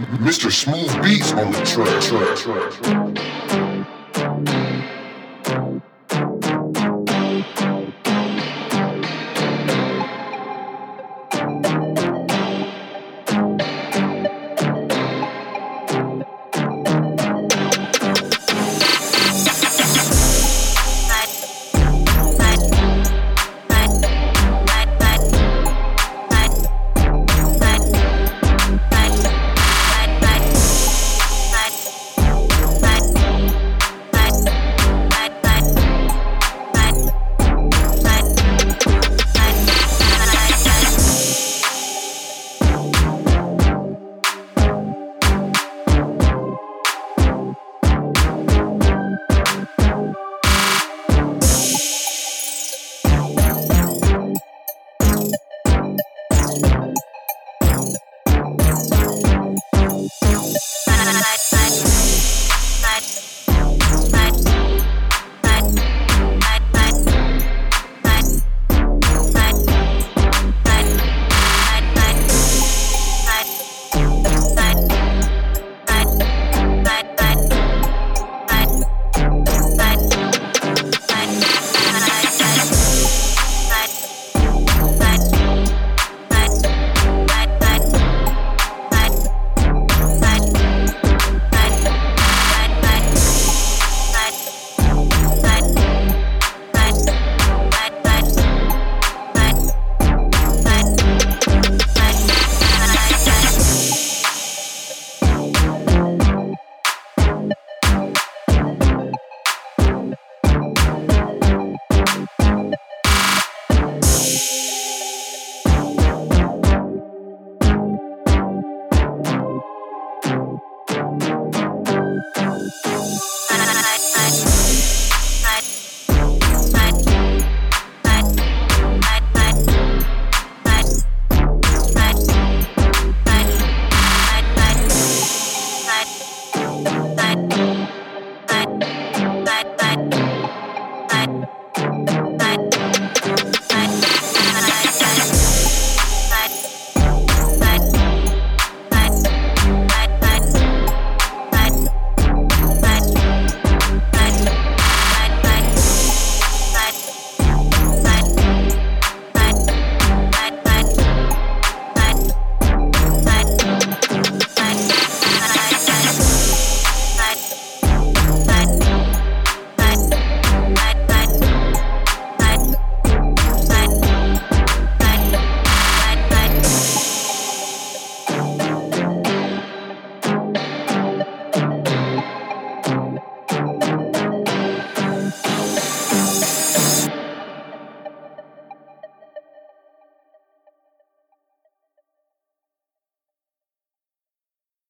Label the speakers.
Speaker 1: Mr. Smooth Beats on the track. track, track, track. night.